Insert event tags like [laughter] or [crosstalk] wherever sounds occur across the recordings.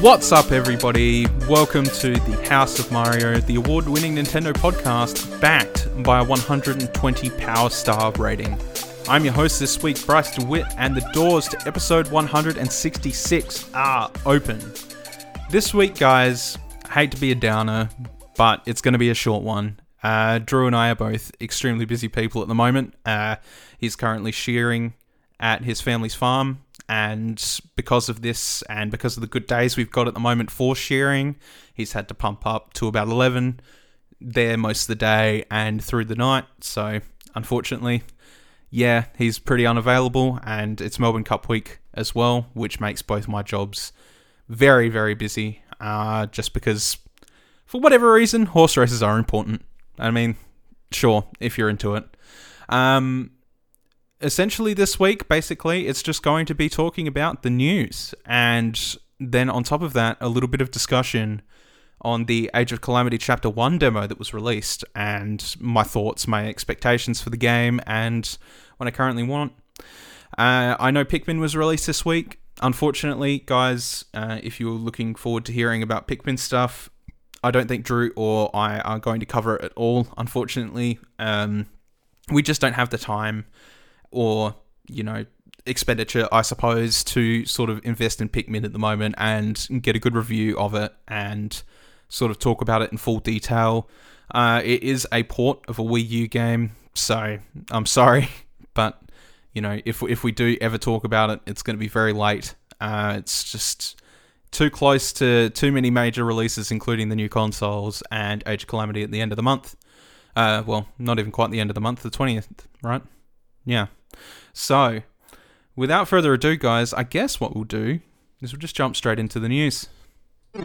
What's up, everybody? Welcome to the House of Mario, the award winning Nintendo podcast, backed by a 120 Power Star rating. I'm your host this week, Bryce DeWitt, and the doors to episode 166 are open. This week, guys, I hate to be a downer, but it's going to be a short one. Uh, Drew and I are both extremely busy people at the moment. Uh, he's currently shearing at his family's farm, and because of this and because of the good days we've got at the moment for shearing, he's had to pump up to about 11 there most of the day and through the night. So, unfortunately, yeah, he's pretty unavailable, and it's Melbourne Cup week as well, which makes both my jobs very, very busy. Uh, just because, for whatever reason, horse races are important. I mean, sure, if you're into it. Um, essentially, this week, basically, it's just going to be talking about the news. And then on top of that, a little bit of discussion on the Age of Calamity Chapter 1 demo that was released and my thoughts, my expectations for the game, and what I currently want. Uh, I know Pikmin was released this week. Unfortunately, guys, uh, if you're looking forward to hearing about Pikmin stuff, I don't think Drew or I are going to cover it at all, unfortunately. Um, we just don't have the time or, you know, expenditure, I suppose, to sort of invest in Pikmin at the moment and get a good review of it and sort of talk about it in full detail. Uh, it is a port of a Wii U game, so I'm sorry, [laughs] but you know, if if we do ever talk about it, it's going to be very late. Uh, it's just too close to too many major releases, including the new consoles and Age of Calamity at the end of the month. Uh, well, not even quite the end of the month, the 20th, right? Yeah. So, without further ado, guys, I guess what we'll do is we'll just jump straight into the news. Is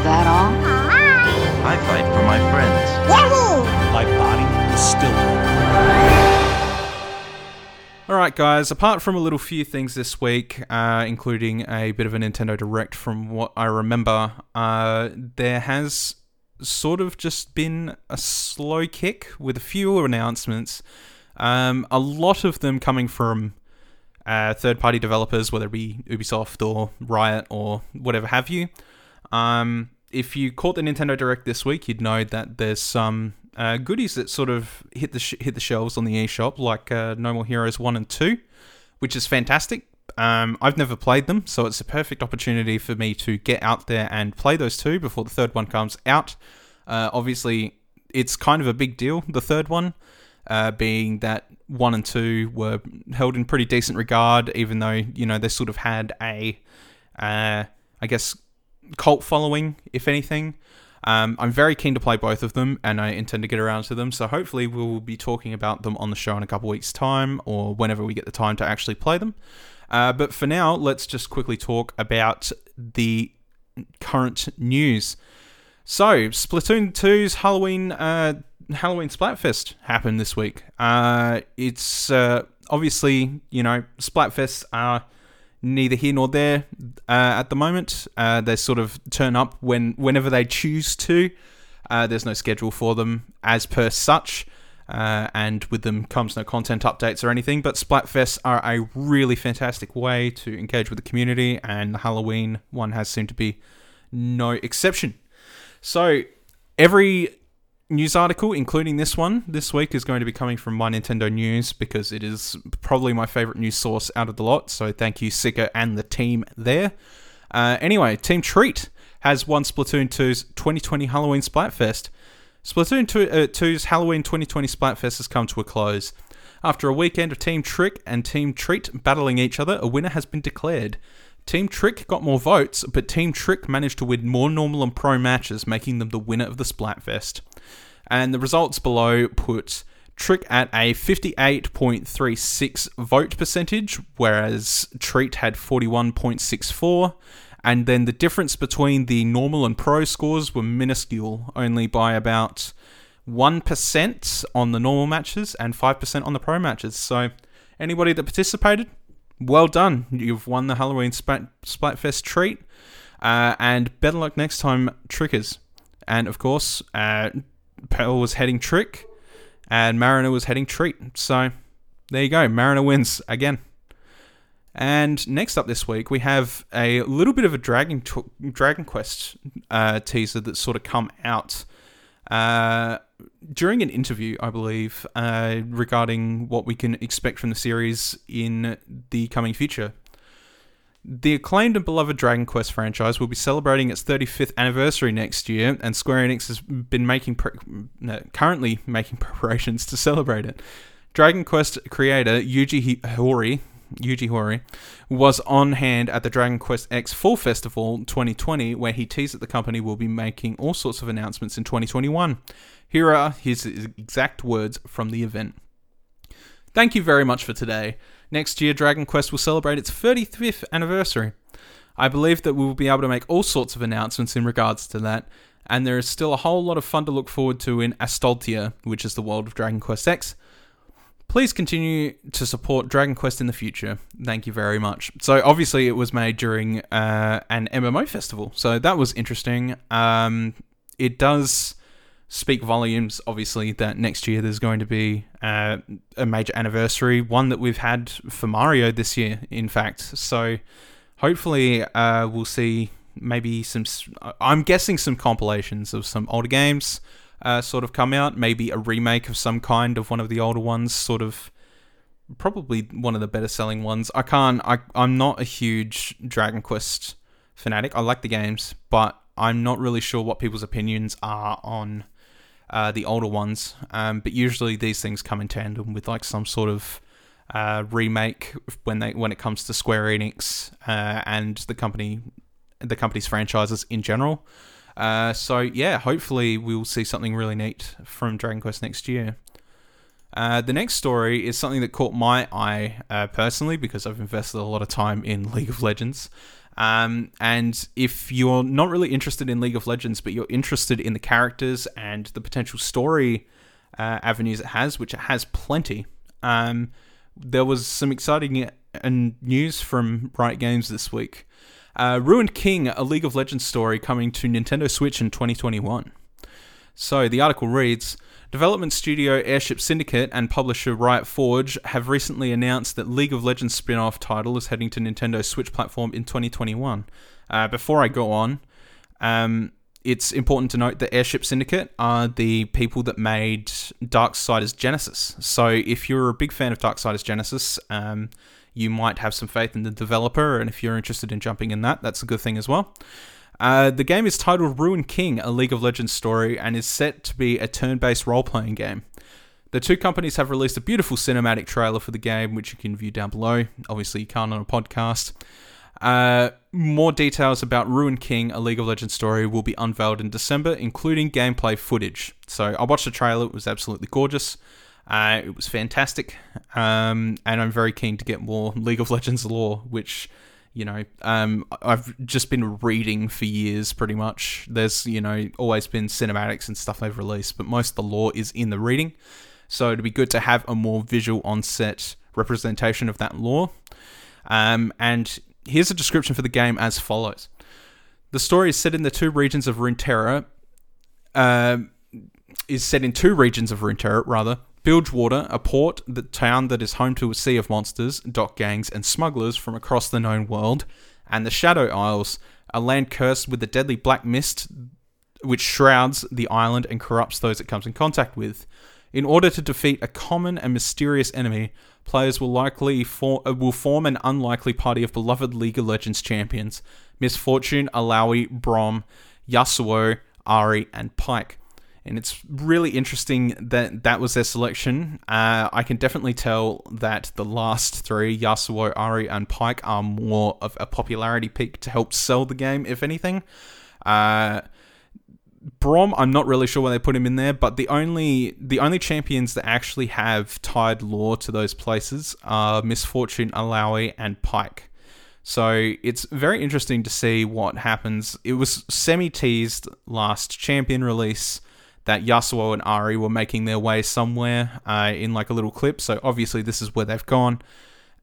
that all? I fight for my friends. My body is still All right, guys. Apart from a little few things this week, uh, including a bit of a Nintendo Direct, from what I remember, uh, there has sort of just been a slow kick with a few announcements. Um, a lot of them coming from uh, third-party developers, whether it be Ubisoft or Riot or whatever have you. Um, if you caught the Nintendo Direct this week, you'd know that there's some uh, goodies that sort of hit the sh- hit the shelves on the eShop, like uh, No More Heroes one and two, which is fantastic. Um, I've never played them, so it's a perfect opportunity for me to get out there and play those two before the third one comes out. Uh, obviously, it's kind of a big deal. The third one, uh, being that one and two were held in pretty decent regard, even though you know they sort of had a, uh, I guess, cult following, if anything. Um, I'm very keen to play both of them, and I intend to get around to them. So hopefully, we'll be talking about them on the show in a couple weeks' time, or whenever we get the time to actually play them. Uh, but for now, let's just quickly talk about the current news. So, Splatoon 2's Halloween uh, Halloween Splatfest happened this week. Uh, it's uh, obviously you know Splatfests are neither here nor there uh, at the moment. Uh, they sort of turn up when whenever they choose to. Uh, there's no schedule for them as per such. Uh, and with them comes no content updates or anything. But Splatfests are a really fantastic way to engage with the community, and the Halloween one has seemed to be no exception. So every news article, including this one, this week is going to be coming from My Nintendo News because it is probably my favorite news source out of the lot. So thank you, Sika, and the team there. Uh, anyway, Team Treat has won Splatoon 2's 2020 Halloween Splatfest. Splatoon 2, uh, 2's Halloween 2020 Splatfest has come to a close. After a weekend of Team Trick and Team Treat battling each other, a winner has been declared. Team Trick got more votes, but Team Trick managed to win more normal and pro matches, making them the winner of the Splatfest. And the results below put Trick at a 58.36 vote percentage, whereas Treat had 41.64. And then the difference between the normal and pro scores were minuscule, only by about 1% on the normal matches and 5% on the pro matches. So, anybody that participated, well done. You've won the Halloween Splat- Splatfest treat. Uh, and better luck next time, Trickers. And of course, uh, Pearl was heading Trick, and Marina was heading Treat. So, there you go. Marina wins again. And next up this week, we have a little bit of a Dragon Dragon Quest uh, teaser that's sort of come out uh, during an interview, I believe, uh, regarding what we can expect from the series in the coming future. The acclaimed and beloved Dragon Quest franchise will be celebrating its 35th anniversary next year, and Square Enix has been making pre- no, currently making [laughs] preparations to celebrate it. Dragon Quest creator Yuji Horii Yuji Horii, was on hand at the Dragon Quest X Fall Festival 2020, where he teased that the company will be making all sorts of announcements in 2021. Here are his exact words from the event. Thank you very much for today. Next year, Dragon Quest will celebrate its 35th anniversary. I believe that we will be able to make all sorts of announcements in regards to that, and there is still a whole lot of fun to look forward to in Astoltia, which is the world of Dragon Quest X, Please continue to support Dragon Quest in the future. Thank you very much. So, obviously, it was made during uh, an MMO festival, so that was interesting. Um, it does speak volumes, obviously, that next year there's going to be uh, a major anniversary, one that we've had for Mario this year, in fact. So, hopefully, uh, we'll see maybe some. I'm guessing some compilations of some older games uh, sort of come out. Maybe a remake of some kind of one of the older ones, sort of probably one of the better selling ones. I can't. I I'm not a huge Dragon Quest fanatic. I like the games, but I'm not really sure what people's opinions are on uh, the older ones. Um, but usually these things come in tandem with like some sort of uh, remake when they when it comes to Square Enix uh, and the company the company's franchises in general. Uh, so yeah, hopefully we'll see something really neat from Dragon Quest next year. Uh, the next story is something that caught my eye uh, personally because I've invested a lot of time in [laughs] League of Legends. Um, and if you're not really interested in League of Legends, but you're interested in the characters and the potential story uh, avenues it has, which it has plenty, um, there was some exciting uh, news from Riot Games this week. Uh, Ruined King, a League of Legends story coming to Nintendo Switch in 2021. So the article reads Development studio Airship Syndicate and publisher Riot Forge have recently announced that League of Legends spin off title is heading to Nintendo Switch platform in 2021. Uh, before I go on, um, it's important to note that Airship Syndicate are the people that made Darksiders Genesis. So if you're a big fan of Darksiders Genesis, um, you might have some faith in the developer, and if you're interested in jumping in that, that's a good thing as well. Uh, the game is titled Ruined King, a League of Legends story, and is set to be a turn based role playing game. The two companies have released a beautiful cinematic trailer for the game, which you can view down below. Obviously, you can't on a podcast. Uh, more details about Ruined King, a League of Legends story, will be unveiled in December, including gameplay footage. So I watched the trailer, it was absolutely gorgeous. Uh, it was fantastic, um, and I'm very keen to get more League of Legends lore, which you know um, I've just been reading for years. Pretty much, there's you know always been cinematics and stuff they've released, but most of the lore is in the reading. So it'd be good to have a more visual on-set representation of that lore. Um, and here's a description for the game as follows: The story is set in the two regions of Runeterra. Uh, is set in two regions of Runeterra, rather, Bilgewater, a port, the town that is home to a sea of monsters, dock gangs, and smugglers from across the known world, and the Shadow Isles, a land cursed with the deadly black mist which shrouds the island and corrupts those it comes in contact with. In order to defeat a common and mysterious enemy, players will likely for, uh, will form an unlikely party of beloved League of Legends champions: Miss Fortune, Illaoi, Braum, Yasuo, Ahri, and Pyke and it's really interesting that that was their selection. Uh, I can definitely tell that the last three, Yasuo, Ahri, and Pyke, are more of a popularity peak to help sell the game, if anything. Uh, Braum, I'm not really sure why they put him in there, but the only the only champions that actually have tied lore to those places are Miss Fortune, Illaoi, and Pyke. So it's very interesting to see what happens. It was semi teased last champion release that Yasuo and Ahri were making their way somewhere uh, in like a little clip. So obviously this is where they've gone.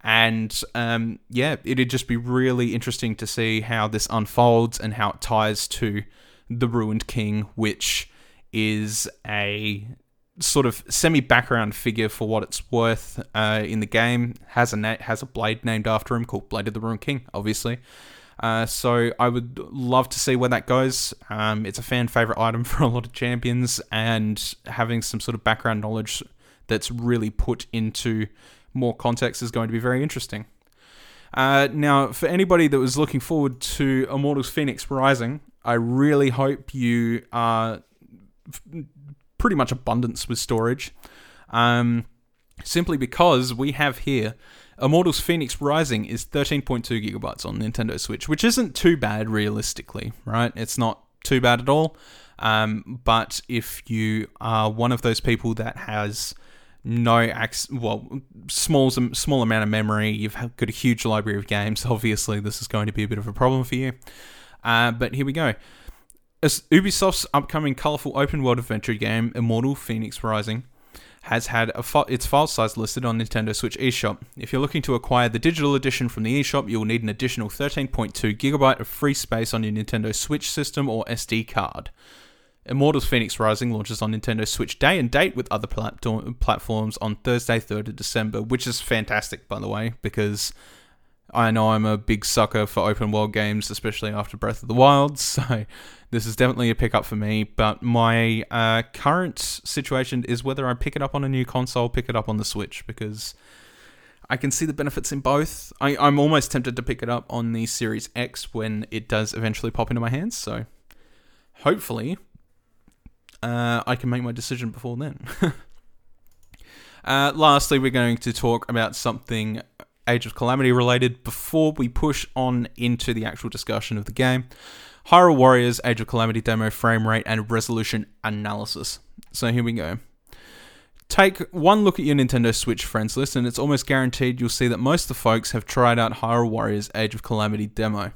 And um, yeah, it'd just be really interesting to see how this unfolds and how it ties to the Ruined King, which is a sort of semi background figure for what it's worth uh, in the game. Has a na- has a blade named after him called Blade of the Ruined King, obviously. Uh, so I would love to see where that goes. Um, it's a fan favorite item [laughs] for a lot of champions, and having some sort of background knowledge that's really put into more context is going to be very interesting. Uh, now, for anybody that was looking forward to Immortals Phoenix Rising, I really hope you are pretty much abundance with storage. Um, simply because we have here Immortals Phoenix Rising is 13.2 gigabytes on Nintendo Switch, which isn't too bad realistically, right? It's not too bad at all. Um, but if you are one of those people that has no ac- well small small amount of memory, you've got a huge library of games. [laughs] Obviously, this is going to be a bit of a problem for you. Uh, but here we go. As Ubisoft's upcoming colorful open world adventure game, Immortal Phoenix Rising, has had fi- its file size listed on Nintendo Switch eShop. If you're looking to acquire the digital edition from the eShop, you will need an additional 13.2 gigabyte of free space on your Nintendo Switch system or SD card. Immortals Phoenix Rising launches on Nintendo Switch day and date with other plat- platforms on Thursday, 3rd of December, which is fantastic, by the way, because I know I'm a big sucker for open world games, especially after Breath of the Wild, [laughs] so this is definitely a pickup for me. But my uh, current situation is whether I pick it up on a new console, pick it up on the Switch, because I can see the benefits in both. I, I'm almost tempted to pick it up on the Series X when it does eventually pop into my hands, so hopefully uh, I can make my decision before then. [laughs] uh, lastly, we're going to talk about something Age of Calamity related before we push on into the actual discussion of the game. Hyrule Warriors Age of Calamity demo frame rate and resolution analysis. So here we go. Take one look at your Nintendo Switch friends list, and it's almost guaranteed you'll see that most of the folks have tried out Hyrule Warriors Age of Calamity demo,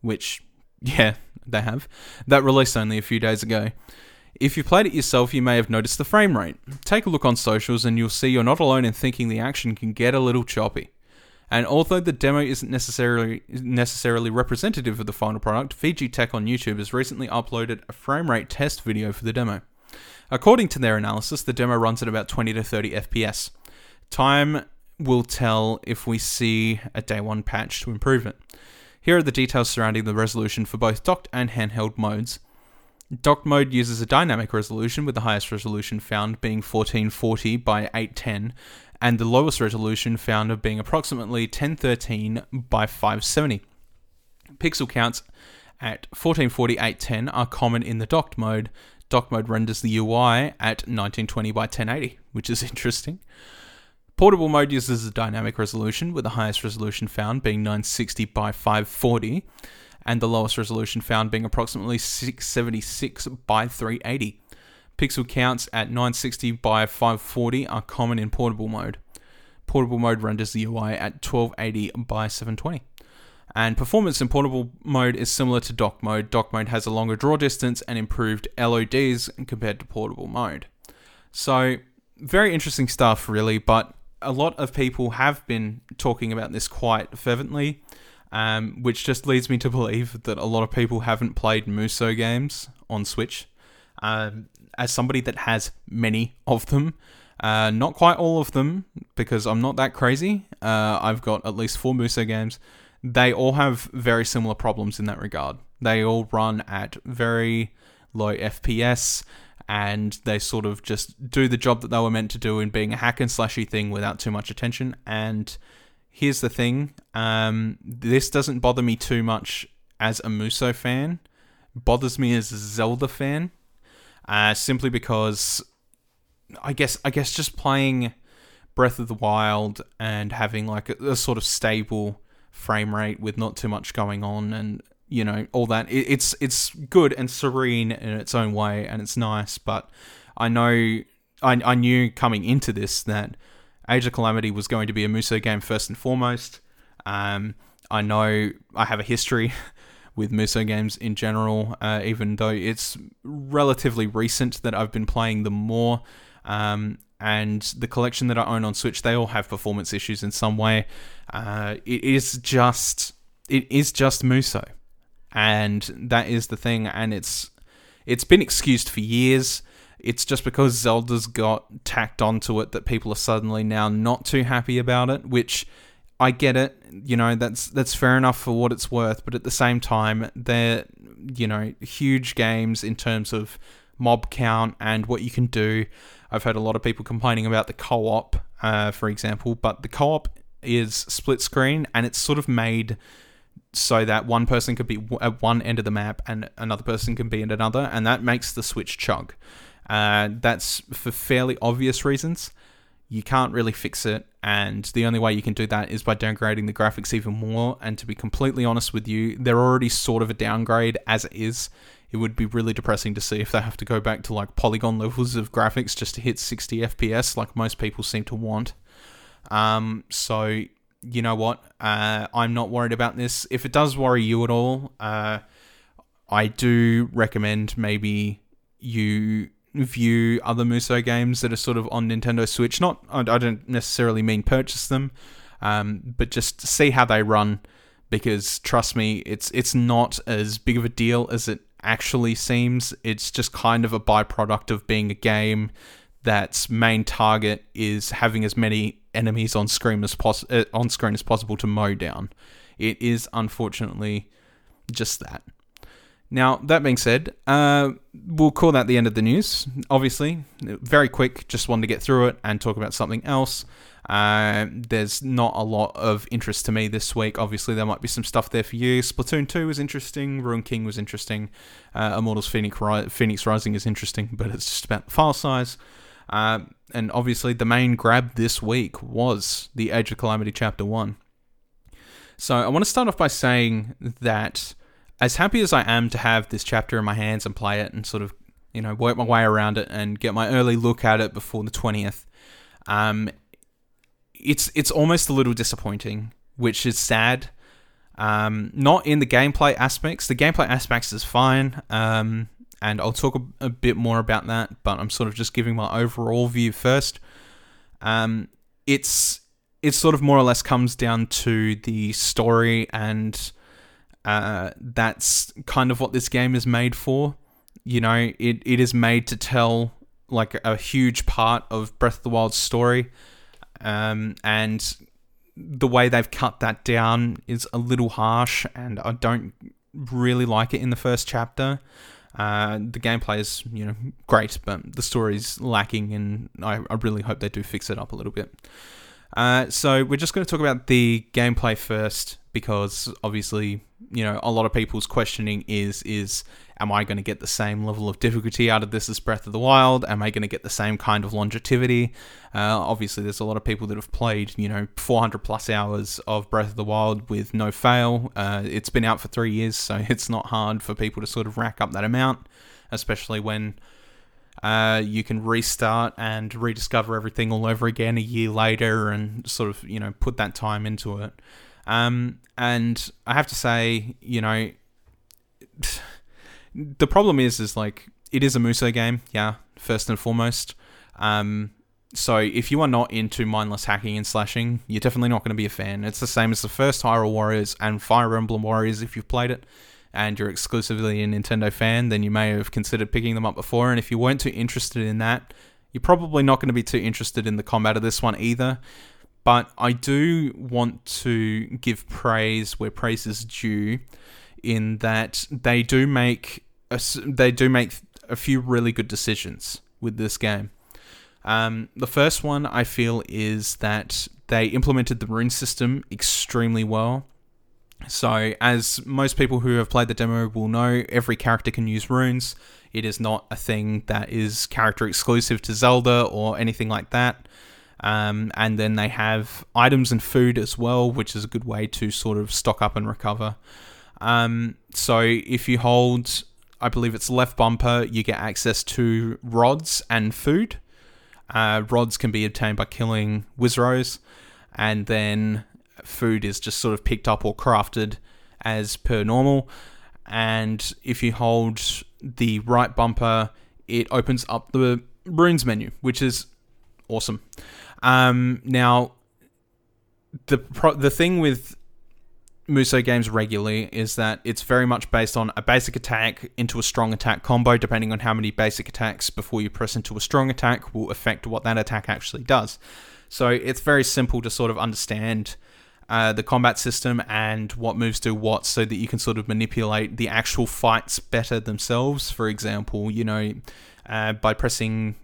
which, yeah, they have. That released only a few days ago. If you played it yourself, you may have noticed the frame rate. Take a look on socials, and you'll see you're not alone in thinking the action can get a little choppy. And although the demo isn't necessarily necessarily representative of the final product, VG Tech on YouTube has recently uploaded a frame rate test video for the demo. According to their analysis, the demo runs at about 20 to 30 FPS. Time will tell if we see a day one patch to improve it. Here are the details surrounding the resolution for both docked and handheld modes. Docked mode uses a dynamic resolution, with the highest resolution found being 1440 by 810, and the lowest resolution found of being approximately 1013 by 570. Pixel counts at 1440 810 are common in the docked mode. Dock mode renders the UI at 1920 by 1080, which is [laughs] interesting. Portable mode uses a dynamic resolution, with the highest resolution found being 960 by 540 and the lowest resolution found being approximately 676 by 380. Pixel counts at 960 by 540 are common in portable mode. Portable mode renders the UI at 1280 by 720. And performance in portable mode is similar to dock mode. Dock mode has a longer draw distance and improved LODs compared to portable mode. So, very interesting stuff, really, but a lot of people have been talking about this quite fervently um, which just leads me to believe that a lot of people haven't played Musou games on Switch. Um, as somebody that has many of them, uh, not quite all of them, because I'm not that crazy. Uh, I've got at least four Musou games. They all have very similar problems in that regard. They all run at very low FPS, and they sort of just do the job that they were meant to do in being a hack and slashy thing without too much attention. And here's the thing um, this doesn't bother me too much as a Musou fan. Bothers me as a Zelda fan, uh, simply because I guess I guess just playing Breath of the Wild and having like a, a sort of stable frame rate with not too much going on and you know all that it, it's it's good and serene in its own way and it's nice but I know I, I knew coming into this that Age of Calamity was going to be a Musou game first and foremost. Um, I know I have a history with Musou games in general, uh, even though it's relatively recent that I've been playing them more. Um, and the collection that I own on Switch, they all have performance issues in some way. Uh, it is just it is just Musou, and that is the thing. And it's it's been excused for years it's just because Zelda's got tacked onto it that people are suddenly now not too happy about it, which I get it, you know, that's that's fair enough for what it's worth, but at the same time, they're you know, huge games in terms of mob count and what you can do. I've heard a lot of people complaining about the co-op, uh, for example, but the co-op is split screen and it's sort of made so that one person could be at one end of the map and another person can be at another, and that makes the Switch chug. Uh, that's for fairly obvious reasons. You can't really fix it, and the only way you can do that is by downgrading the graphics even more. And to be completely honest with you, they're already sort of a downgrade as it is. It would be really depressing to see if they have to go back to like polygon levels of graphics just to hit 60 FPS, like most people seem to want. Um, so you know what? Uh, I'm not worried about this. If it does worry you at all, uh, I do recommend maybe you view other Musou games that are sort of on Nintendo Switch. Not, I don't necessarily mean purchase them, um, but just see how they run. Because trust me, it's it's not as big of a deal as it actually seems. It's just kind of a byproduct of being a game that's main target is having as many enemies on screen as pos- uh, on screen as possible to mow down. It is unfortunately just that. Now, that being said, uh, we'll call that the end of the news. Obviously, very quick, just wanted to get through it and talk about something else. Uh, there's not a lot of interest to me this week. Obviously, there might be some stuff there for you. Splatoon 2 was interesting. Rune King was interesting. Uh, Immortals Phoenix, Ri- Phoenix Rising is interesting, but it's just about file size. Uh, and obviously, the main grab this week was the Age of Calamity Chapter 1. So, I want to start off by saying that as happy as I am to have this chapter in my hands and play it and sort of, you know, work my way around it and get my early look at it before the 20th, um, it's it's almost a little disappointing, which is sad. Um, not in the gameplay aspects. The gameplay aspects is fine, um, and I'll talk a, a, bit more about that. But I'm sort of just giving my overall view first. Um, it's it sort of more or less comes down to the story and uh, that's kind of what this game is made for. You know, it, it is made to tell like a huge part of Breath of the Wild's story. Um, and the way they've cut that down is a little harsh, and I don't really like it in the first chapter. Uh, the gameplay is, you know, great, but the story's lacking, and I, I really hope they do fix it up a little bit. Uh, so we're just going to talk about the gameplay first because obviously, you know, a lot of people's questioning is is am I going to get the same level of difficulty out of this as Breath of the Wild? Am I going to get the same kind of longevity? Uh, obviously, there's a lot of people that have played, you know, 400 plus hours of Breath of the Wild with no fail. Uh, it's been out for three years, so [laughs] it's not hard for people to sort of rack up that amount, especially when uh, you can restart and rediscover everything all over again a year later and sort of, you know, put that time into it. Um, and I have to say, you know, the problem is, is like, it is a Musou game, yeah, first and foremost. Um, so if you are not into mindless hacking and slashing, you're definitely not going to be a fan. It's the same as the first Hyrule Warriors and Fire Emblem Warriors if you've played it and you're exclusively a Nintendo fan, then you may have considered picking them up before. And if you weren't too interested in that, you're probably not going to be too interested in the combat of this one either. But I do want to give praise where praise is due, in that they do make a, they do make a few really good decisions with this game. Um, the first one I feel is that they implemented the rune system extremely well. So, as most people who have played the demo will know, every character can use runes. It is not a thing that is character exclusive to Zelda or anything like that. Um, and then they have items and food as well, which is a good way to sort of stock up and recover. Um, so, if you hold, I believe it's left bumper, you get access to rods and food. Uh, rods can be obtained by killing Wizzrobes, and then food is just sort of picked up or crafted as per normal. And if you hold the right bumper, it opens up the runes menu, which is awesome. Um, now, the pro- the thing with Musou games regularly is that it's very much based on a basic attack into a strong attack combo, depending on how many basic attacks before you press into a strong attack will affect what that attack actually does. So it's very simple to sort of understand uh, the combat system and what moves do what so that you can sort of manipulate the actual fights better themselves. For example, you know, uh, by pressing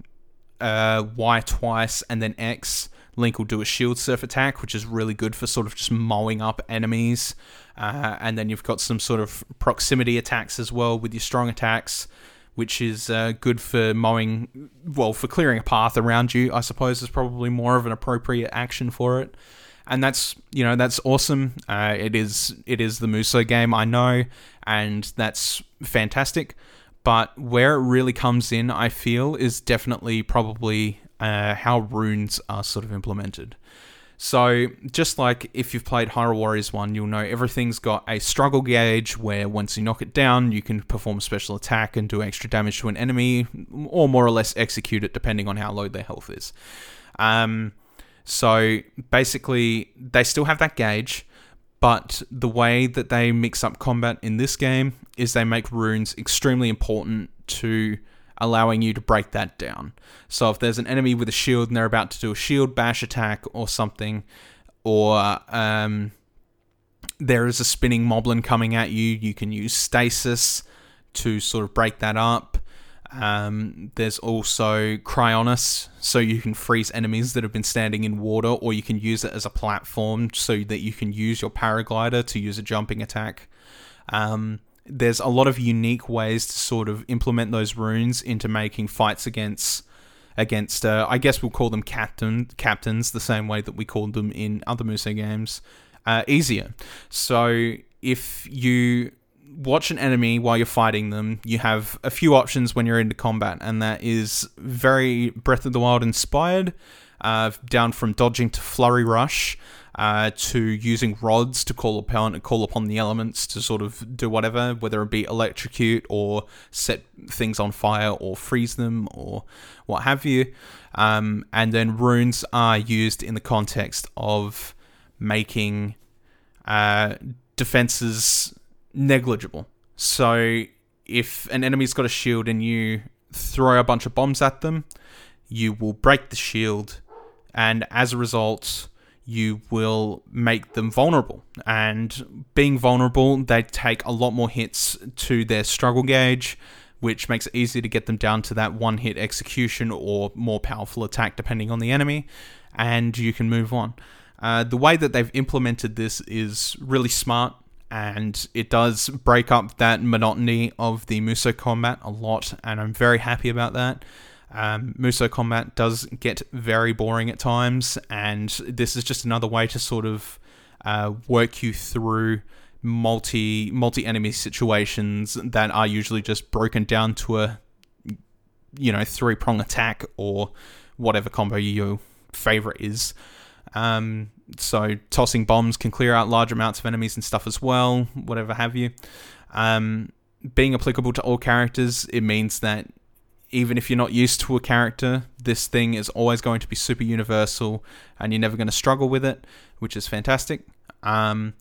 uh, Y twice and then X Link will do a shield surf attack, which is really good for sort of just mowing up enemies. Uh, and then you've got some sort of proximity attacks as well with your strong attacks, which is uh, good for mowing, well, for clearing a path around you, I suppose, is probably more of an appropriate action for it. And that's you know that's awesome. Uh, it is it is the Musou game I know, and that's fantastic. But where it really comes in, I feel, is definitely probably uh, how runes are sort of implemented. So, just like if you've played Hyrule Warriors 1, you'll know everything's got a struggle gauge where once you knock it down, you can perform a special attack and do extra damage to an enemy, or more or less execute it depending on how low their health is. Um, so, basically, they still have that gauge, but the way that they mix up combat in this game is they make runes extremely important to allowing you to break that down. So if there's an enemy with a shield and they're about to do a shield bash attack or something, or um, there is a spinning moblin coming at you, you can use stasis to sort of break that up. Um, there's also Cryonis, so you can freeze enemies that have been standing in water, or you can use it as a platform so that you can use your paraglider to use a jumping attack. Um, there's a lot of unique ways to sort of implement those runes into making fights against against uh, I guess we'll call them captain captains the same way that we called them in other Musou games uh, easier. So if you watch an enemy while you're fighting them, you have a few options when you're into combat, and that is very Breath of the Wild inspired. Uh, down from dodging to flurry rush, uh, to using rods to call upon call upon the elements to sort of do whatever, whether it be electrocute or set things on fire or freeze them or what have you. Um, and then runes are used in the context of making uh, defenses negligible. So if an enemy's got a shield and you throw a bunch of bombs at them, you will break the shield, and as a result, you will make them vulnerable. And being vulnerable, they take a lot more hits to their struggle gauge, which makes it easier to get them down to that one hit execution or more powerful attack, depending on the enemy, and you can move on. Uh, the way that they've implemented this is really smart, and it does break up that monotony of the Musou combat a lot, and I'm very happy about that. Um, Musou combat does get very boring at times, and this is just another way to sort of uh, work you through multi multi enemy situations that are usually just broken down to a you know three prong attack or whatever combo your favorite is. Um, so tossing bombs can clear out large amounts of enemies and stuff as well, whatever have you. Um, being applicable to all characters, it means that even if you're not used to a character, this thing is always going to be super universal and you're never going to struggle with it, which is fantastic. Um,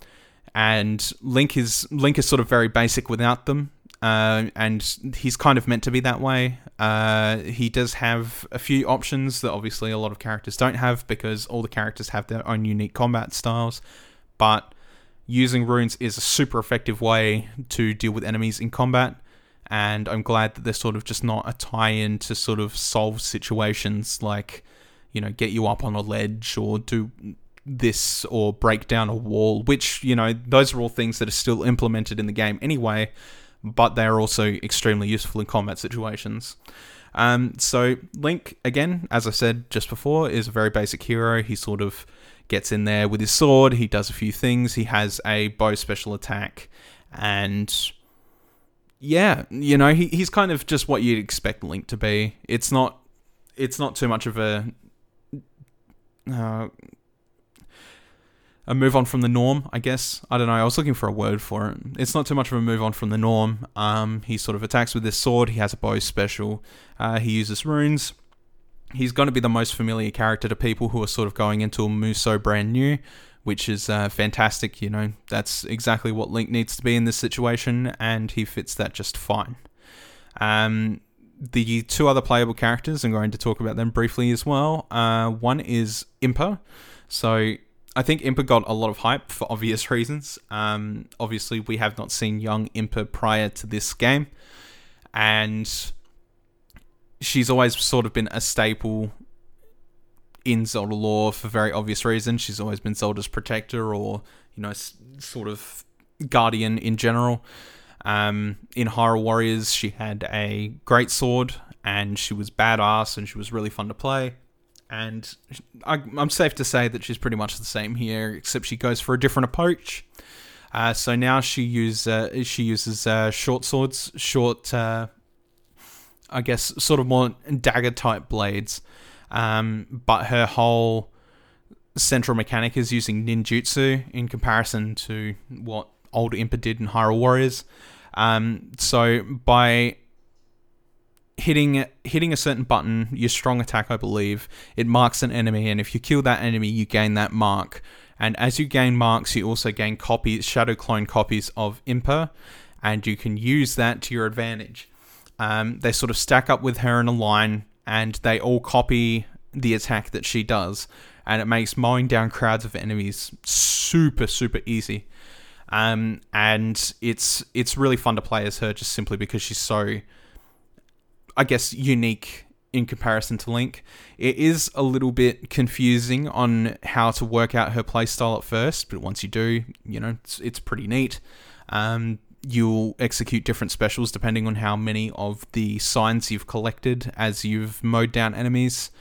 and Link is Link is sort of very basic without them, uh, and he's kind of meant to be that way. Uh, he does have a few options that obviously a lot of characters don't have because all the characters have their own unique combat styles, but using runes is a super effective way to deal with enemies in combat. And I'm glad that they're sort of just not a tie-in to sort of solve situations like, you know, get you up on a ledge or do this or break down a wall, which, you know, those are all things that are still implemented in the game anyway, but they are also extremely useful in combat situations. Um, so Link, again, as I said just before, is a very basic hero. He sort of gets in there with his sword. He does a few things. He has a bow special attack, and yeah, you know, he, he's kind of just what you'd expect Link to be. It's not it's not too much of a uh, a move on from the norm, I guess. I don't know. I was looking for a word for it. It's not too much of a move on from the norm. Um, he sort of attacks with this sword. He has a bow special. Uh, he uses runes. He's going to be the most familiar character to people who are sort of going into a Musou brand new, which is uh, fantastic. You know, that's exactly what Link needs to be in this situation, and he fits that just fine. Um, the two other playable characters, I'm going to talk about them briefly as well. Uh, one is Impa. So I think Impa got a lot of hype for obvious reasons. Um, obviously, we have not seen young Impa prior to this game, and she's always sort of been a staple in Zelda lore for very obvious reasons. She's always been Zelda's protector or, you know, s- sort of guardian in general. Um, in Hyrule Warriors, she had a great sword and she was badass and she was really fun to play. And I, I'm safe to say that she's pretty much the same here, except she goes for a different approach. Uh, so now she use uh, she uses uh, short swords, short, uh, I guess, sort of more dagger type blades. Um, but her whole central mechanic is using ninjutsu in comparison to what old Impa did in Hyrule Warriors. Um, so by hitting hitting a certain button, your strong attack, I believe, it marks an enemy, and if you kill that enemy, you gain that mark. And as you gain marks, you also gain copies, shadow clone copies of Impa, and you can use that to your advantage. Um, they sort of stack up with her in a line, and they all copy the attack that she does, and it makes mowing down crowds of enemies super super easy. Um, and it's it's really fun to play as her just simply because she's so, I guess, unique in comparison to Link. It is a little bit confusing on how to work out her playstyle at first, but once you do, you know, it's, it's pretty neat. Um, you'll execute different specials depending on how many of the signs you've collected as you've mowed down enemies.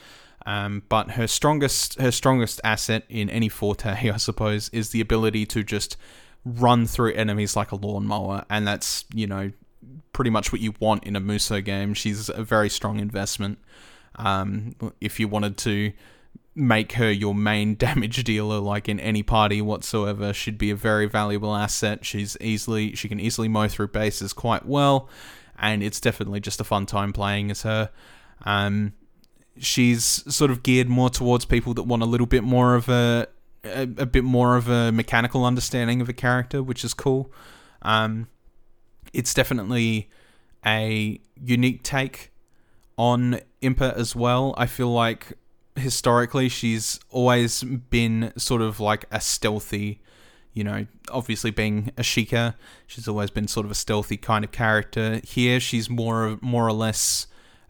Um, but her strongest her strongest asset in any forte, [laughs] I suppose, is the ability to just run through enemies like a lawnmower, and that's you know pretty much what you want in a Musou game. She's a very strong investment. Um, if you wanted to make her your main [laughs] damage dealer, like in any party whatsoever, she'd be a very valuable asset. She's easily she can easily mow through bases quite well, and it's definitely just a fun time playing as her. Um, she's sort of geared more towards people that want a little bit more of a a, a bit more of a mechanical understanding of a character, which is cool. Um, it's definitely a unique take on Impa as well. I feel like historically she's always been sort of like a stealthy, you know, obviously being a Sheikah, she's always been sort of a stealthy kind of character. Here she's more more or less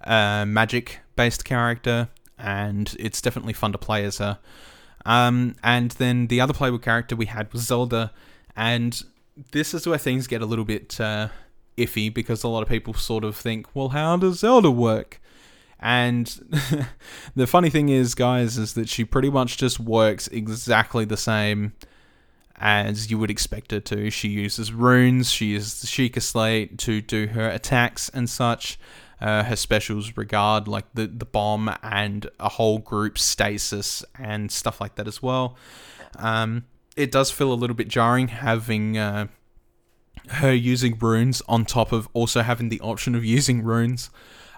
magic based character and it's definitely fun to play as her. Um, and then the other playable character we had was Zelda, and this is where things get a little bit uh, iffy because a lot of people sort of think, well, how does Zelda work? And [laughs] the funny thing is, guys, is that she pretty much just works exactly the same as you would expect her to. She uses runes, she uses the Sheikah Slate to do her attacks and such. Uh, her specials regard like the, the bomb and a whole group stasis and stuff like that as well. Um, it does feel a little bit jarring having uh, her using runes on top of also having the option of [laughs] using runes.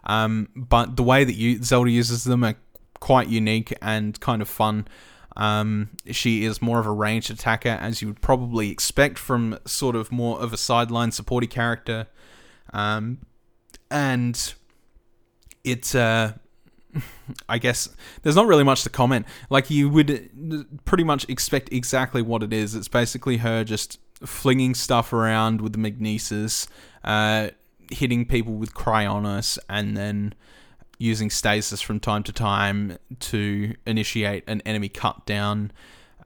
Um, but the way that you, Zelda uses them are quite unique and kind of fun. Um, she is more of a ranged attacker, as you would probably expect from sort of more of a sideline supporty character. Um, and it's uh I guess there's not really much to comment. Like you would pretty much expect exactly what it is. It's basically her just flinging stuff around with the magnesis, uh, hitting people with cryonis, and then using stasis from time to time to initiate an enemy cut down.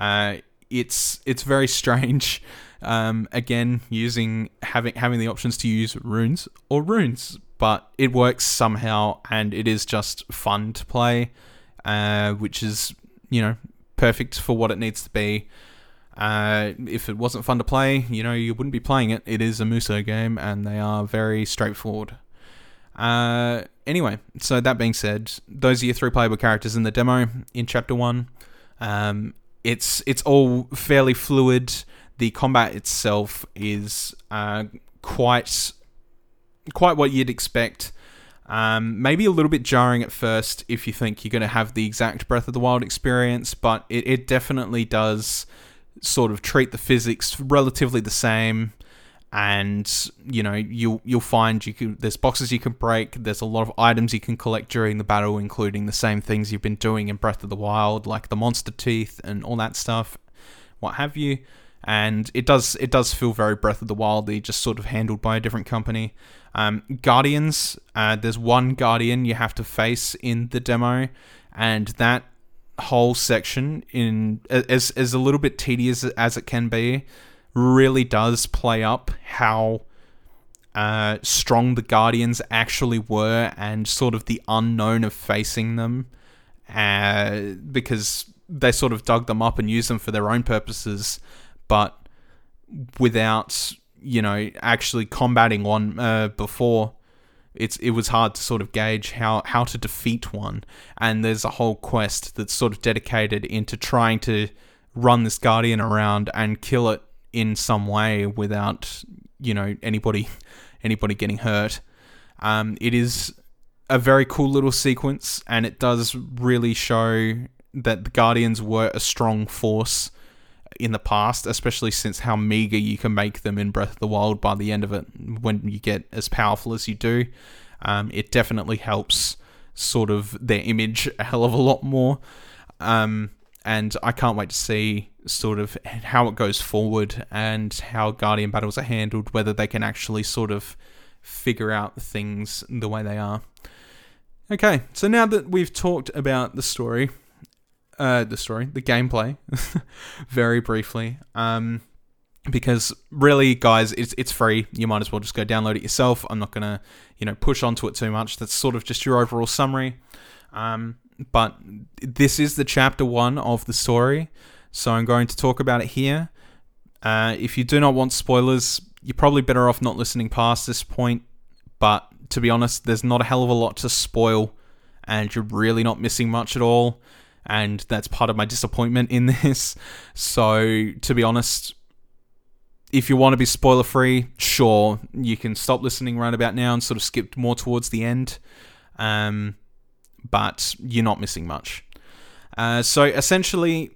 Uh, it's it's very strange. [laughs] Um, again, using having having the options to use runes or runes, but it works somehow, and it is just fun to play, uh, which is you know perfect for what it needs to be. Uh, if it wasn't fun to play, you know you wouldn't be playing it. It is a Musou game, and they are very straightforward. Uh, anyway, so that being said, those are your three playable characters in the demo in Chapter One. Um, it's it's all fairly fluid. The combat itself is uh, quite quite what you'd expect. Um, maybe a little bit jarring at first if you think you're going to have the exact Breath of the Wild experience, but it, it definitely does sort of treat the physics relatively the same and you know you'll you'll find you can there's boxes you can break there's a lot of items you can collect during the battle including the same things you've been doing in breath of the wild like the monster teeth and all that stuff what have you and it does it does feel very breath of the wildly just sort of handled by a different company um, guardians uh, there's one guardian you have to face in the demo and that whole section in as as a little bit tedious as it can be really does play up how uh, strong the Guardians actually were and sort of the unknown of facing them. Uh, because they sort of dug them up and used them for their own purposes, but without, you know, actually combating one uh, before. It's it was hard to sort of gauge how, how to defeat one, and there's a whole quest that's sort of dedicated into trying to run this guardian around and kill it in some way without you know anybody [laughs] anybody getting hurt. Um, it is a very cool little sequence, and it does really show that the Guardians were a strong force in the past, especially since how meager you can make them in Breath of the Wild by the end of it when you get as powerful as you do. Um, it definitely helps sort of their image a hell of a lot more. Um, and I can't wait to see sort of how it goes forward and how Guardian battles are handled, whether they can actually sort of figure out things the way they are. Okay, so now that we've talked about the story, uh, the story, the gameplay, [laughs] very briefly, um, because really, guys, it's it's free. You might as well just go download it yourself. I'm not gonna, you know, push onto it too much. That's sort of just your overall summary. Um, but this is the chapter one of the story, so I'm going to talk about it here. Uh, if you do not want spoilers, you're probably better off not listening past this point. But to be honest, there's not a hell of a lot to spoil, and you're really not missing much at all. And that's part of my disappointment in [laughs] this. So, to be honest, if you want to be spoiler free, sure, you can stop listening right about now and sort of skip more towards the end. Um, but you're not missing much. Uh, so essentially,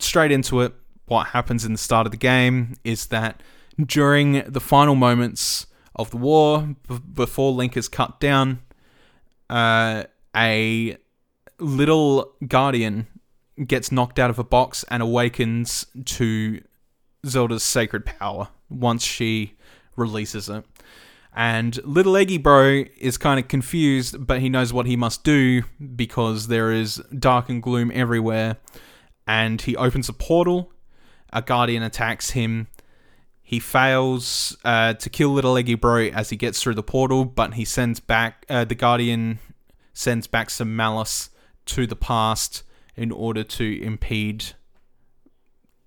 straight into it, what happens in the start of the game is that during the final moments of the war, b- before Link is cut down, uh, a little guardian gets knocked out of a box and awakens to Zelda's sacred power once she releases it. And little Eggy Bro is kind of confused, but he knows what he must do because there is dark and gloom everywhere. And he opens a portal. A guardian attacks him. He fails uh, to kill little Eggy Bro as he gets through the portal, but he sends back uh, the guardian sends back some malice to the past in order to impede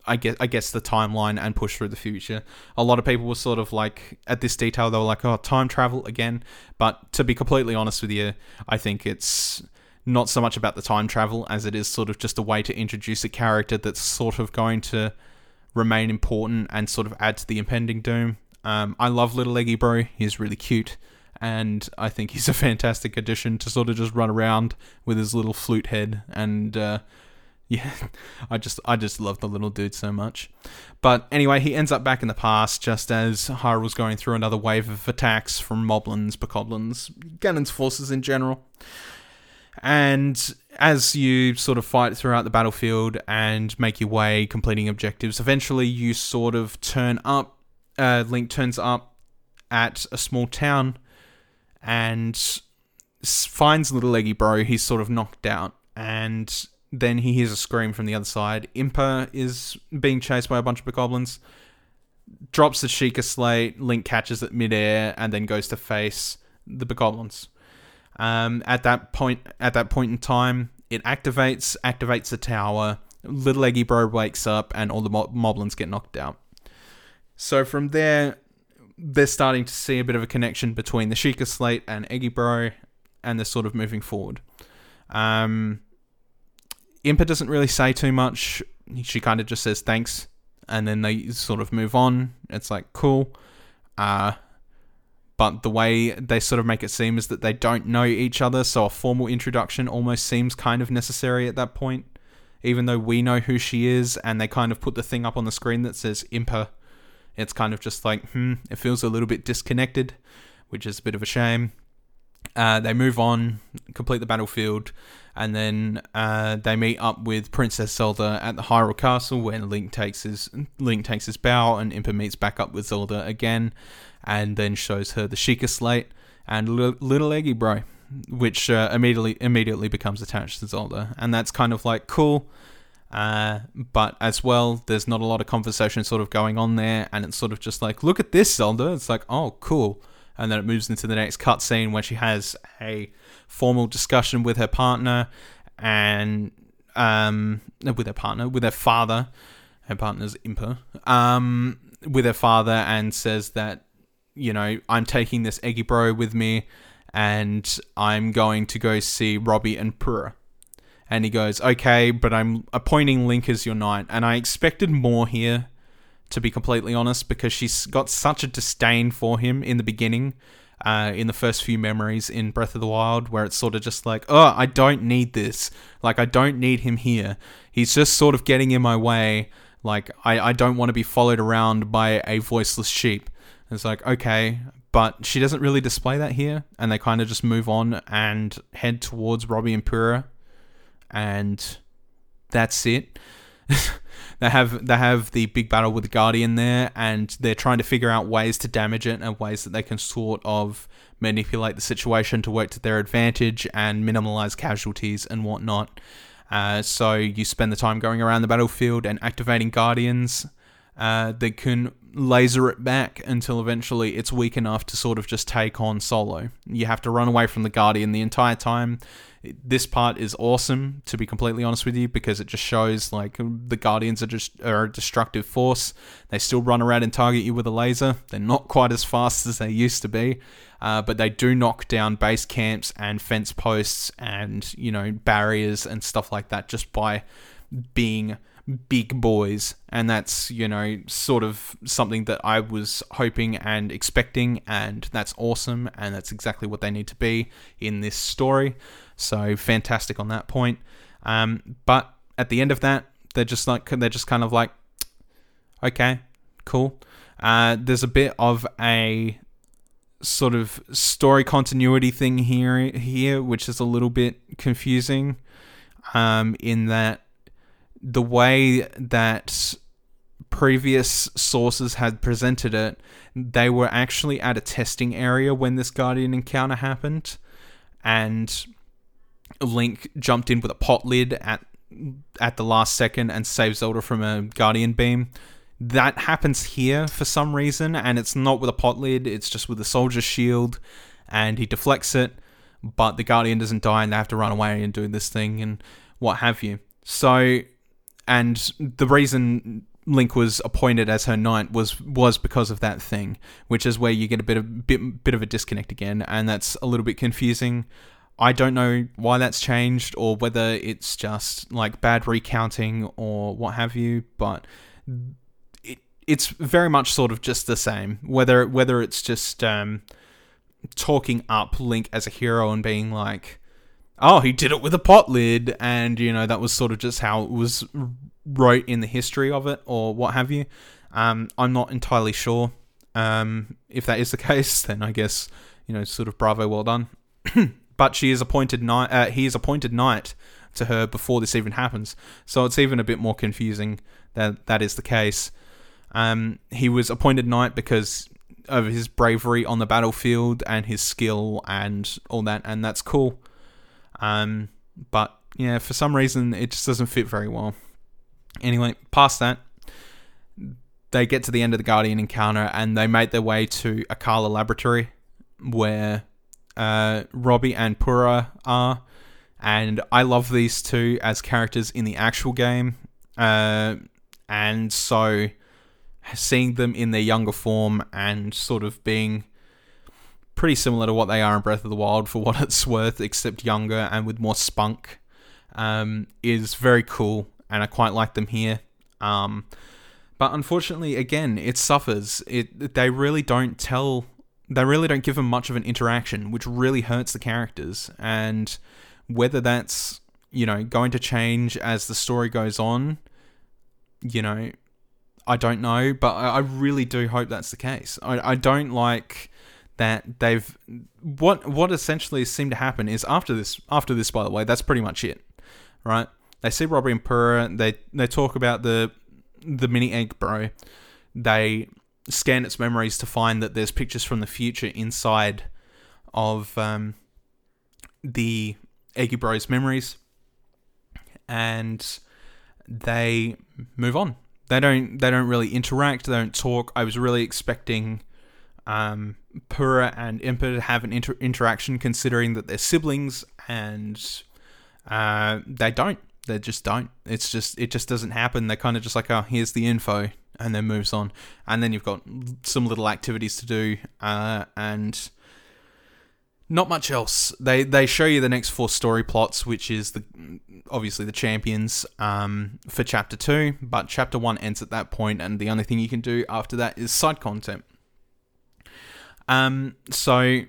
I guess I guess the timeline and push through the future. A lot of people were sort of like at this detail they were like, "Oh, time travel again." But to be completely honest with you, I think it's not so much about the time travel as it is sort of just a way to introduce a character that's sort of going to remain important and sort of add to the impending doom. Um, I love Little Eggy Bro. He's really cute, and I think he's a fantastic addition to sort of just run around with his little flute head and. Uh, [laughs] yeah, I just I just love the little dude so much. But anyway, he ends up back in the past just as Hyrule's going through another wave of attacks from Moblins, Bokoblins, Ganon's forces in general. And as you sort of fight throughout the battlefield and make your way, completing objectives, eventually you sort of turn up. Uh, Link turns up at a small town and finds little Eggy Bro. He's sort of knocked out and then he hears a scream from the other side. Impa is being chased by a bunch of goblins. Drops the Sheikah Slate. Link catches it midair and then goes to face the goblins. Um, at that point, at that point in time, it activates, activates the tower. Little Eggy Bro wakes up, and all the moblins get knocked out. So from there, they're starting to see a bit of a connection between the Sheikah Slate and Eggy Bro, and they're sort of moving forward. Um, Impa doesn't really say too much. She kind of just says thanks, and then they sort of move on. It's like cool. Uh, but the way they sort of make it seem is that they don't know each other, so a formal introduction almost seems kind of necessary at that point. even though we know who she is, and they kind of put the thing up on the screen that says Impa. It's kind of just like, hmm, it feels a little bit disconnected, which is a bit of a shame. Uh, they move on, complete the battlefield, and then uh, they meet up with Princess Zelda at the Hyrule Castle, where Link takes his Link takes his bow, and Impa meets back up with Zelda again, and then shows her the Sheikah Slate and L- Little Eggy Bro, which uh, immediately immediately becomes attached to Zelda, and that's kind of like cool. Uh, but as well, there's not a lot of conversation sort of going on there, and it's sort of just like, look at this, Zelda. It's like, oh, cool. And then it moves into the next cutscene where she has a formal discussion with her partner and um, with her partner, with her father. Her partner's Impa. Um, with her father, and says that you know I'm taking this Eggy Bro with me, and I'm going to go see Robbie and Purah. And he goes, okay, but I'm appointing Link as your knight. And I expected more here, to be completely honest, because she's got such a disdain for him in the beginning, uh, in the first few memories in Breath of the Wild, where it's sort of just like, oh, I don't need this. Like, I don't need him here. He's just sort of getting in my way. Like, I, I don't want to be followed around by a voiceless sheep. It's like, okay, but she doesn't really display that here, and they kind of just move on and head towards Robbie and Purah and that's it. [laughs] they have they have the big battle with the Guardian there, and they're trying to figure out ways to damage it and ways that they can sort of manipulate the situation to work to their advantage and minimize casualties and whatnot. Uh, so you spend the time going around the battlefield and activating Guardians uh, that can laser it back until eventually it's weak enough to sort of just take on Solo. You have to run away from the Guardian the entire time this part is awesome to be completely honest with you because it just shows like the guardians are just are a destructive force. They still run around and target you with a laser. They're not [laughs] quite as fast as they used to be uh, but they do knock down base camps and fence posts and you know barriers and stuff like that just by being big boys. And that's you know sort of something that i was hoping and expecting and that's awesome and that's exactly what they need to be in this story so fantastic on that point. Um, but at the end of that, they're just like they're just kind of like, okay, cool. Uh, there's a bit of a sort of story continuity thing here here, which is a little bit confusing. Um, in that the way that previous sources had presented it, they were actually at a testing area when this Guardian encounter happened, and Link jumped in with a pot lid at at the last second and saved Zelda from a Guardian beam. That happens here for some reason, and it's not with a pot lid, it's just with a soldier shield, and he deflects it, but the Guardian doesn't die, and they have to run away and do this thing and what have you. So, and the reason Link was appointed as her knight was was because of that thing, which is where you get a bit of bit, bit of a disconnect again, and that's a little bit confusing. I don't know why that's changed or whether it's just like bad recounting or what have you, but it, it's very much sort of just the same. Whether whether it's just um, talking up Link as a hero and being like, "Oh, he did it with a pot lid," and you know that was sort of just how it was wrote in the history of it or what have you. Um, I'm not entirely sure. Um, if that is the [laughs] case, then I guess you know, sort of bravo, well done. [clears throat] but she is appointed knight. Uh, he is appointed knight to her before this even happens. So it's even a bit more confusing that that is the case. Um, he was appointed knight because of his bravery on the battlefield and his skill and all that, and that's cool. Um, but yeah, for some reason it just doesn't fit very well. Anyway, past that, they get to the end of the Guardian encounter and they make their way to Akkala Laboratory, where uh, Robbie and Purah are, and I love these two as characters in the actual game. Uh, and so seeing them in their younger form and sort of being pretty similar to what they are in Breath of the Wild for [laughs] what it's worth, except younger and with more spunk, um, is very cool, and I quite like them here. Um, but unfortunately, again, it suffers. It they really don't tell they really don't give them much of an interaction, which really hurts the characters. And whether that's you know, going to change as the story goes on? You know, I don't know, but I, I really do hope that's the case. I, I don't like that they've what what essentially seemed to happen is after this after this by the way that's pretty much it right they see Robbie and Purah they they talk about the the mini egg bro they scan its memories to find that there's pictures from the future inside of um, the Eggy Bros memories, and they move on. They don't. They don't really interact. They don't talk. I was really expecting um, Purah and Impa to have an inter- interaction, considering that they're siblings, and uh, they don't. They just don't. It's just it just doesn't happen. They're kind of just like, oh, here's the info, and then moves on. And then you've got some little activities to do, uh, and not much else. They they show you the next four story plots, which is the obviously the champions um, for chapter two, but chapter one ends at that point, and the only thing you can do after that is side content. Um, so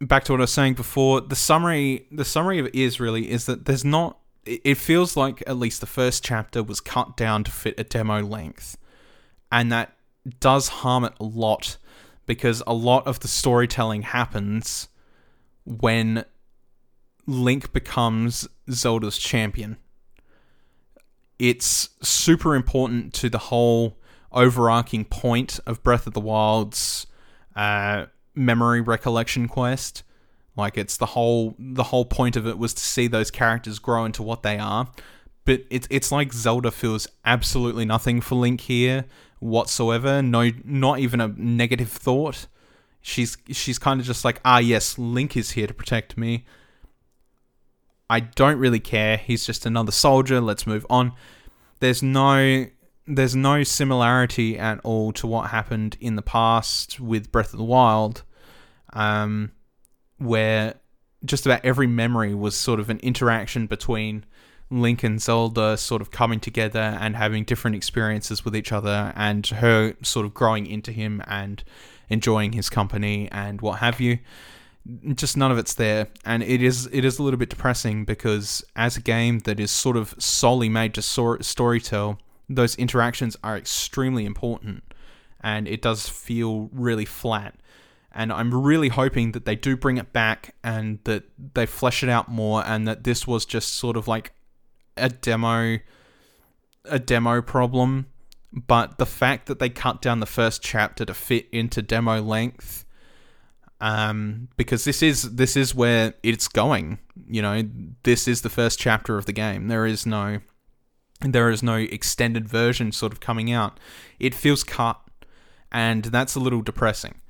back to what I was saying before, the summary the summary of it is really is that there's not. It feels like at least the first chapter was cut down to fit a demo length, and that does harm it a lot because a lot of the storytelling happens when Link becomes Zelda's champion. It's super important to the whole overarching point of Breath of the Wild's uh, memory recollection quest. Like it's the whole the whole point of it was to see those characters grow into what they are. But it's it's like Zelda feels absolutely nothing for Link here whatsoever. No, not even a negative thought she's she's kind of just like, ah, yes, Link is here to protect me. I don't really care. He's just another soldier. Let's move on. There's no there's no similarity at all to what happened in the past with Breath of the Wild, um, where just about every memory was sort of an interaction between Link and Zelda sort of coming together and having different experiences with each other, and her sort of growing into him and enjoying his company and what have you. Just none of it's there, and it is it is a little bit depressing because as a game that is sort of solely made to storytell, those interactions are extremely important, and it does feel really flat. And I'm really hoping that they do bring it back and that they flesh it out more, and that this was just sort of like a demo, a demo problem but the fact that they cut down the first chapter to fit into demo length um, because this is this is where it's going you know? This is the first chapter of the game. There is no there is no extended version sort of coming out. It feels cut and that's a little depressing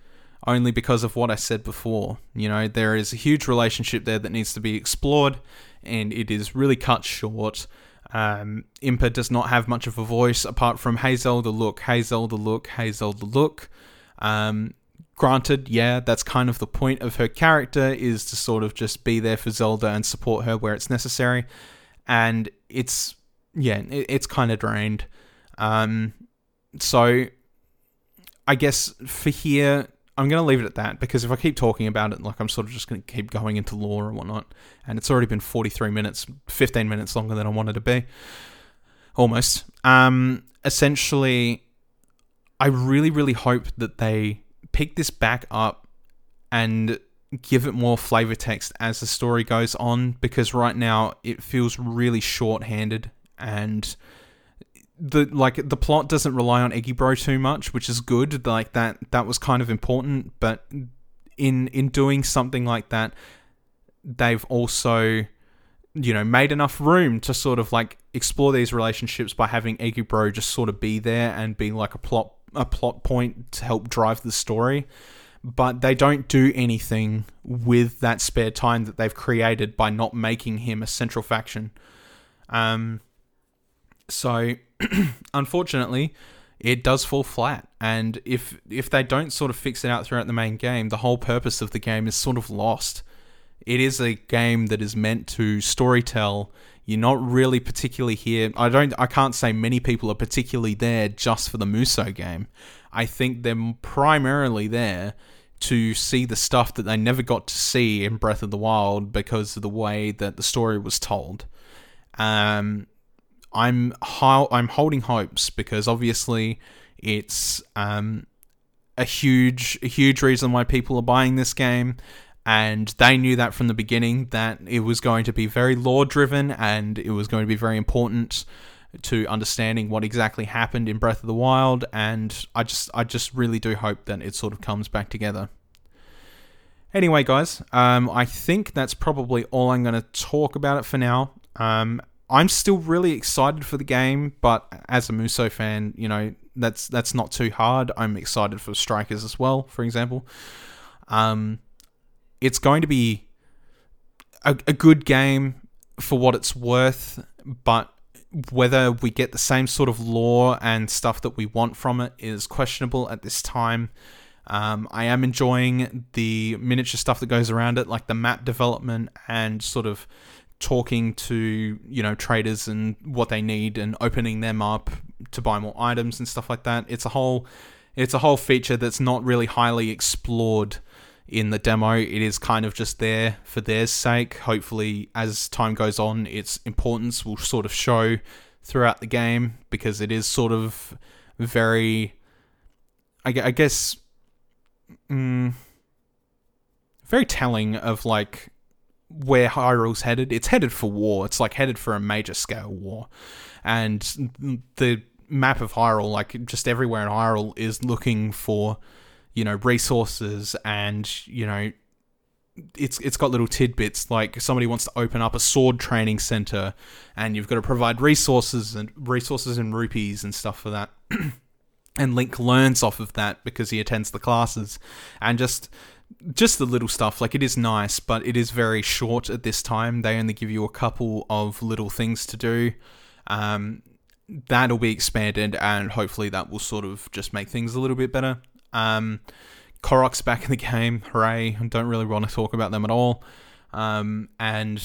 only because of what I said before you know there is a huge relationship there that needs to be explored and it is really cut short um, Impa does not have much of a voice apart from Hazel the look, Hazel the look, Hazel the look. Um, granted, yeah, that's kind of the point of her character is to sort of just be there for Zelda and support her where it's necessary. And it's yeah, it, it's kind of drained. Um, so I guess for here, I'm going to leave it at that because if I keep talking about it, like I'm sort of just going to keep going into lore and whatnot. And it's already been 43 minutes, 15 minutes longer than I wanted to be. Almost. Um, essentially, I really, really hope that they pick this back up and give it more flavor text as the story goes on because right now it feels really short-handed and the like the plot doesn't rely on Eggy Bro too much, which is good. Like that that was kind of important, but in in doing something like that, they've also you know made enough room to sort of like explore these relationships by having Eggy Bro just sort of be there and be like a plot a plot point to help drive the story. But they don't do anything with that spare time that they've created by not making him a central faction. Um, so [clears throat] unfortunately, it does fall flat. And if if they don't sort of fix it out throughout the main game, the whole purpose of the game is sort of lost. It is a game that is meant to storytell. You're not really particularly here. I don't. I can't say many people are particularly there just for the Musou game. I think they're primarily there to see the stuff that they never got to see in Breath of the Wild because of the way that the story was told. Um, I'm ho- I'm holding hopes because obviously it's um, a huge a huge reason why people are buying this game and they knew that from the beginning that it was going to be very lore driven and it was going to be very important to understanding what exactly happened in Breath of the Wild and I just I just really do hope that it sort of comes back together. Anyway, guys, um, I think that's probably all I'm going to talk about it for now. Um, I'm still really excited for the game, but as a Musou fan, you know that's that's not too hard. I'm excited for Strikers as well, for example. Um, it's going to be a, a good game for what it's worth, but whether we get the same sort of lore and stuff that we want from it is questionable at this time. Um, I am enjoying the miniature stuff that goes around it, like the map development and sort of talking to you know traders and what they need and opening them up to buy more items and stuff like that. It's a whole it's a whole feature that's not really highly explored in the demo. It is kind of just there for their sake. Hopefully, as time goes on, its importance will sort of show throughout the game because it is sort of very, I, guess, mm, very telling of like where Hyrule's headed. It's headed for war. It's like headed for a major scale war, and the map of Hyrule, like just everywhere in Hyrule, is looking for you know resources and you know it's it's got little tidbits like somebody wants to open up a sword training center and you've got to provide resources and resources and rupees and stuff for that [clears throat] and link learns off of that because he attends the classes and just just the little stuff like it is nice but it is very short at this time they only give you a couple of little things to do um, that'll be expanded and hopefully that will sort of just make things a little bit better um, Korok's back in the game. Hooray. I don't really want to talk about them at all. Um, and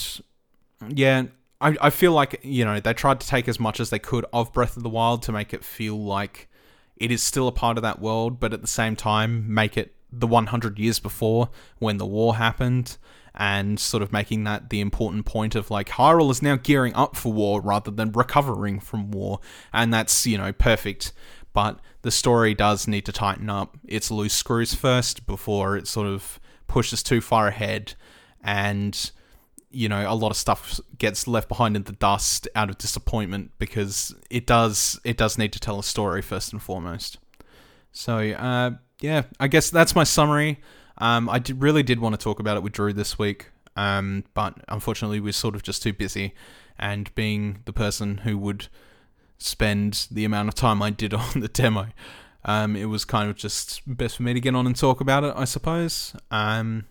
yeah, I, I feel like, you know, they tried to take as much as they could of Breath of the Wild to make it feel like it is still a part of that world, but at the same time, make it the 100 years before when the war happened and sort of making that the important point of like Hyrule is now gearing up for war rather than recovering from war. And that's, you know, perfect. But the story does need to tighten up. Its loose screws first before it sort of pushes too far ahead. And you know a lot of stuff gets left behind in the dust out of disappointment because it does it does need to tell a story first and foremost. So uh, yeah i guess that's my summary um, i did, really did want to talk about it with drew this week um, but unfortunately we're sort of just too busy and being the person who would spend the amount of time I did [laughs] on the demo. Um, it was kind of just best for me to get on and talk about it, I suppose. Um,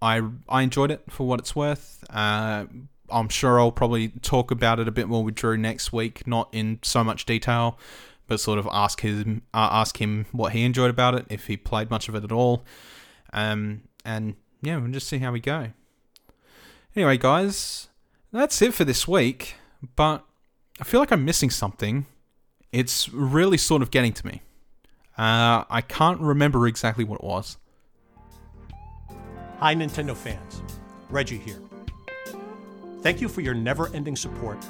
I I enjoyed it for what it's worth. Uh, I'm sure I'll probably talk about it a bit more with Drew next week, not in so much detail, but sort of ask him uh, ask him what he enjoyed about it, if he played much of it at all, um, and yeah, we'll just see how we go. Anyway, guys, that's it for this week. But I feel like I'm missing something. It's really sort of getting to me. Uh, I can't remember exactly what it was. Hi, Nintendo fans. Reggie here. Thank you for your never ending support.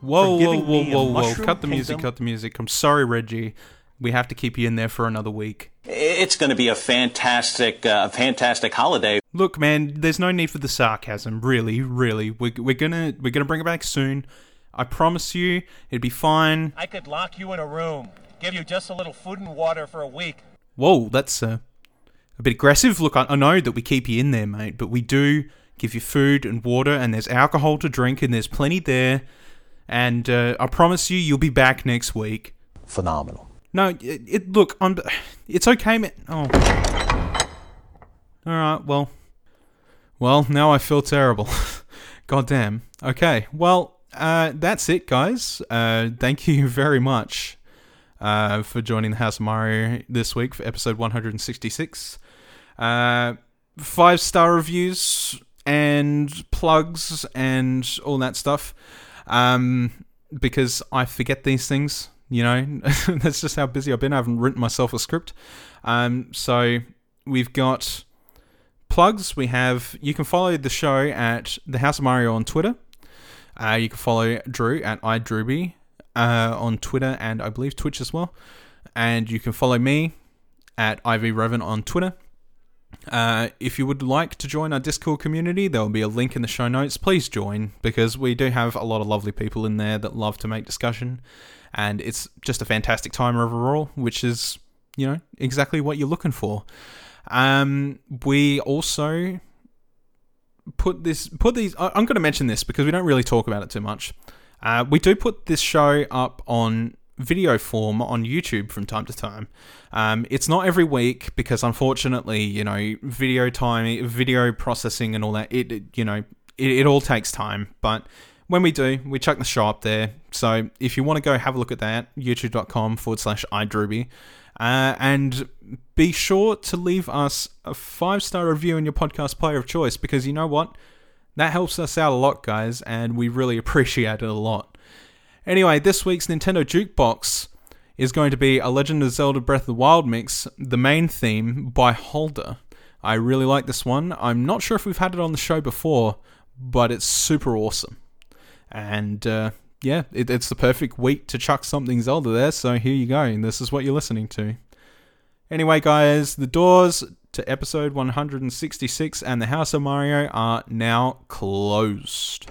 Whoa, whoa, giving whoa, me a whoa, whoa. Cut the music, cut the music. I'm sorry, Reggie. We have to keep you in there for another week. It's going to be a fantastic, uh, fantastic holiday. Look, man, there's no need for the sarcasm. Really, really. We're, we're gonna we're gonna bring it back soon. I promise you, it'd be fine. I could lock you in a room, give you just a little food and water for a week. Whoa, that's uh, a bit aggressive. Look, I, I know that we keep you in there, mate, but we do give you food and water, and there's alcohol to drink, and there's plenty there. And uh, I promise you, you'll be back next week. Phenomenal. No, it, it look, I'm. It's okay, man. Oh. All right. Well. Well, now I feel terrible. [laughs] God damn. Okay. Well, uh, that's it, guys. Uh, thank you [laughs] very much uh, for joining the House of Mario this week for episode 166. Uh, five star reviews and plugs and all that stuff. Um, because I forget these things. You know, [laughs] that's just how busy I've been. I haven't written myself a script. Um, so we've got plugs. We have you can follow the show at the House of Mario on Twitter. Uh, you can follow Drew at iDrewby uh, on Twitter and I believe Twitch as well. And you can follow me at Ivy on Twitter. Uh, if you would like to join our Discord community, there will be a link in the show notes. Please join because we do have a lot of lovely people in there that love to make discussion, and it's just a fantastic time overall, which is you know exactly what you're looking for. Um, we also put this put these. I'm going to mention this because we don't really talk about it too much. Uh, we do put this show up on video form on YouTube from time to time. Um, it's not every week because unfortunately, you know, video time, video processing, and all that. It, it you know, it, it all takes time, but. When we do, we chuck the show up there. So if you want to go have a look at that, youtube.com forward slash iDrewby. Uh, and be sure to leave us a five star review in your podcast player of choice because you know what? That helps us out a lot, guys, and we really [laughs] appreciate it a lot. Anyway, this week's Nintendo Jukebox is going to be a Legend of Zelda Breath of the Wild mix, the main theme by Holder. I really like this one. I'm not sure if we've had it on the show before, but it's super awesome. And uh, yeah, it, it's the perfect week to chuck something Zelda there, so here you go. This is what you're listening to. Anyway, guys, the doors to episode 166 and the House of Mario are now closed.